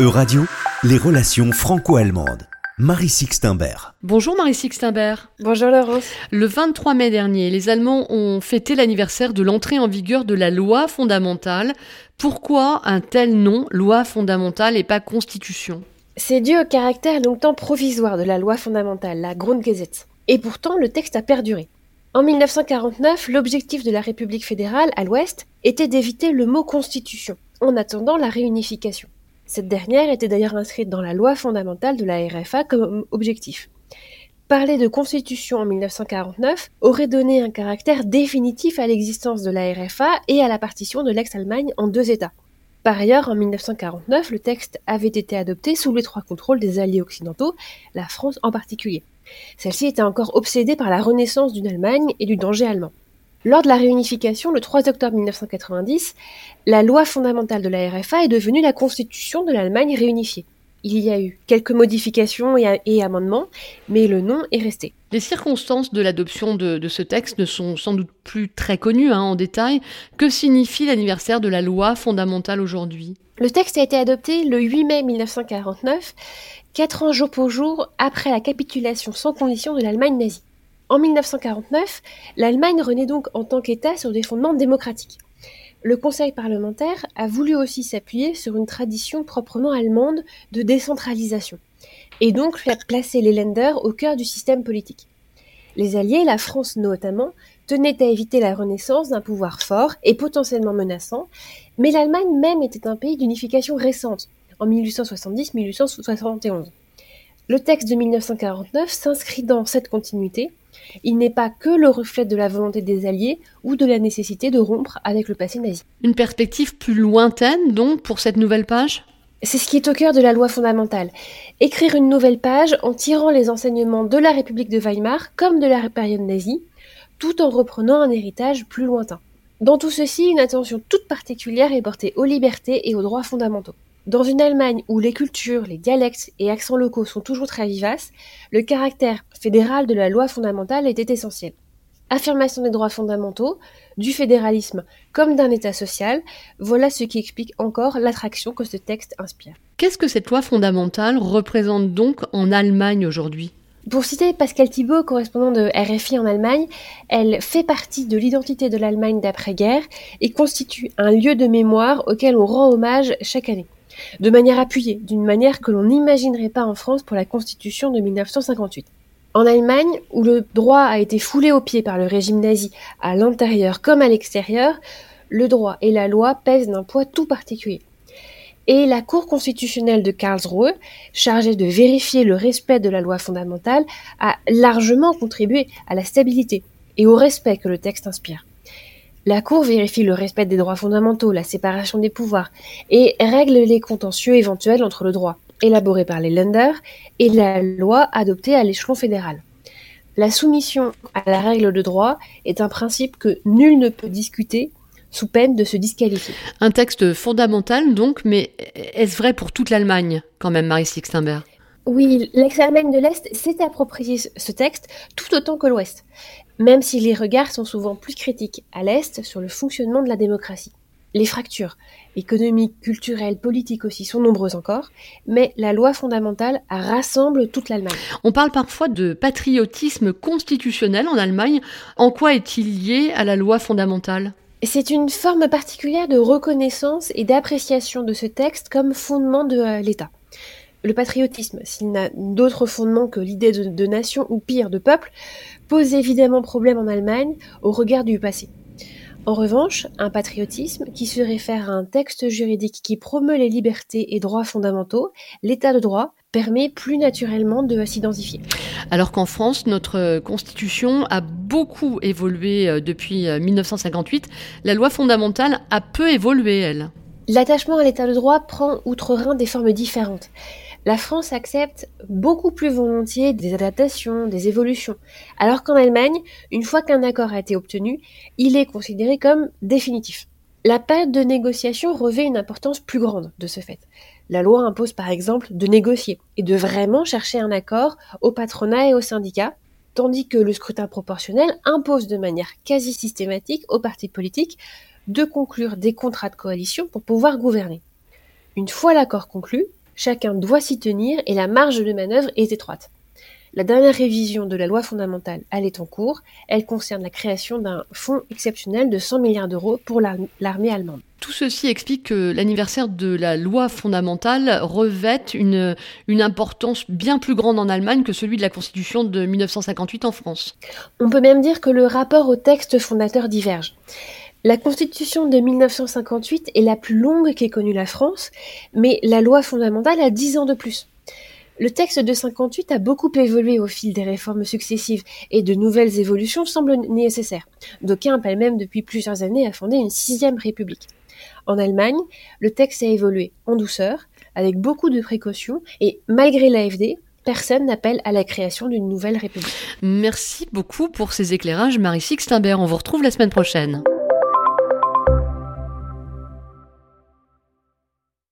E-Radio, les relations franco-allemandes. Marie Sixtimbert. Bonjour Marie Sixtimbert. Bonjour Laurence. Le 23 mai dernier, les Allemands ont fêté l'anniversaire de l'entrée en vigueur de la loi fondamentale. Pourquoi un tel nom, loi fondamentale et pas constitution? C'est dû au caractère longtemps provisoire de la loi fondamentale, la Grundgesetz. Et pourtant, le texte a perduré. En 1949, l'objectif de la République fédérale à l'ouest était d'éviter le mot constitution, en attendant la réunification. Cette dernière était d'ailleurs inscrite dans la loi fondamentale de la RFA comme objectif. Parler de constitution en 1949 aurait donné un caractère définitif à l'existence de la RFA et à la partition de l'ex-Allemagne en deux États. Par ailleurs, en 1949, le texte avait été adopté sous l'étroit contrôle des alliés occidentaux, la France en particulier. Celle-ci était encore obsédée par la renaissance d'une Allemagne et du danger allemand. Lors de la réunification, le 3 octobre 1990, la loi fondamentale de la RFA est devenue la constitution de l'Allemagne réunifiée. Il y a eu quelques modifications et, amendements, mais le nom est resté. Les circonstances de l'adoption de, ce texte ne sont sans doute plus très connues hein, en détail. Que signifie l'anniversaire de la loi fondamentale aujourd'hui? Le texte a été adopté le 8 mai 1949, quatre ans jour pour jour après la capitulation sans condition de l'Allemagne nazie. En 1949, l'Allemagne renaît donc en tant qu'État sur des fondements démocratiques. Le Conseil parlementaire a voulu aussi s'appuyer sur une tradition proprement allemande de décentralisation, et donc placer les Länder au cœur du système politique. Les Alliés, la France notamment, tenaient à éviter la renaissance d'un pouvoir fort et potentiellement menaçant, mais l'Allemagne même était un pays d'unification récente, en 1870-1871. Le texte de 1949 s'inscrit dans cette continuité il n'est pas que le reflet de la volonté des Alliés ou de la nécessité de rompre avec le passé nazi. Une perspective plus lointaine, donc, pour cette nouvelle page? C'est ce qui est au cœur de la loi fondamentale. Écrire une nouvelle page en tirant les enseignements de la République de Weimar comme de la période nazie, tout en reprenant un héritage plus lointain. Dans tout ceci, une attention toute particulière est portée aux libertés et aux droits fondamentaux. Dans une Allemagne où les cultures, les dialectes et accents locaux sont toujours très vivaces, le caractère fédéral de la loi fondamentale était essentiel. Affirmation des droits fondamentaux, du fédéralisme comme d'un État social, voilà ce qui explique encore l'attraction que ce texte inspire. Qu'est-ce que cette loi fondamentale représente donc en Allemagne aujourd'hui? Pour citer Pascal Thibault, correspondant de RFI en Allemagne, elle fait partie de l'identité de l'Allemagne d'après-guerre et constitue un lieu de mémoire auquel on rend hommage chaque année de manière appuyée, d'une manière que l'on n'imaginerait pas en France pour la Constitution de 1958. En Allemagne, où le droit a été foulé aux pieds par le régime nazi à l'intérieur comme à l'extérieur, le droit et la loi pèsent d'un poids tout particulier. Et la Cour constitutionnelle de Karlsruhe, chargée de vérifier le respect de la loi fondamentale, a largement contribué à la stabilité et au respect que le texte inspire. La Cour vérifie le respect des droits fondamentaux, la séparation des pouvoirs, et règle les contentieux éventuels entre le droit, élaboré par les lenders, et la loi adoptée à l'échelon fédéral. La soumission à la règle de droit est un principe que nul ne peut discuter sous peine de se disqualifier. Un texte fondamental donc, mais est-ce vrai pour toute l'Allemagne quand même, Marie Sixtenberg oui, l'ex-Allemagne de l'Est s'est approprié ce texte tout autant que l'Ouest, même si les regards sont souvent plus critiques à l'Est sur le fonctionnement de la démocratie. Les fractures économiques, culturelles, politiques aussi sont nombreuses encore, mais la loi fondamentale rassemble toute l'Allemagne. On parle parfois de patriotisme constitutionnel en Allemagne. En quoi est-il lié à la loi fondamentale? C'est une forme particulière de reconnaissance et d'appréciation de ce texte comme fondement de euh, l'État. Le patriotisme, s'il n'a d'autre fondement que l'idée de, nation ou pire de peuple, pose évidemment problème en Allemagne au regard du passé. En revanche, un patriotisme qui se réfère à un texte juridique qui promeut les libertés et droits fondamentaux, l'état de droit, permet plus naturellement de s'identifier. Alors qu'en France, notre constitution a beaucoup évolué euh, depuis 1958, euh, la loi fondamentale a peu évolué, elle. L'attachement à l'état de droit prend outre-Rhin des formes différentes la France accepte beaucoup plus volontiers des adaptations, des évolutions, alors qu'en Allemagne, une fois qu'un accord a été obtenu, il est considéré comme définitif. La période de négociation revêt une importance plus grande de ce fait. La loi impose par exemple de négocier et de vraiment chercher un accord au patronat et aux syndicats, tandis que le scrutin proportionnel impose de manière quasi systématique aux partis politiques de conclure des contrats de coalition pour pouvoir gouverner. Une fois l'accord conclu, Chacun doit s'y tenir et la marge de manœuvre est étroite. La dernière révision de la loi fondamentale, elle est en cours. Elle concerne la création d'un fonds exceptionnel de 100 milliards d'euros pour l'armée allemande. Tout ceci explique que l'anniversaire de la loi fondamentale revête une, une importance bien plus grande en Allemagne que celui de la Constitution de 1958 en France. On peut même dire que le rapport au texte fondateur diverge. La Constitution de 1958 est la plus longue qu'ait connue la France, mais la loi fondamentale a 10 ans de plus. Le texte de 58 a beaucoup évolué au fil des réformes successives et de nouvelles évolutions semblent nécessaires. D'aucuns appellent même depuis plusieurs années à fonder une sixième république. En Allemagne, le texte a évolué en douceur, avec beaucoup de précautions, et malgré l'AFD, personne n'appelle à la création d'une nouvelle république. Merci beaucoup pour ces éclairages, Marie Sixtimbert. On vous retrouve la semaine prochaine.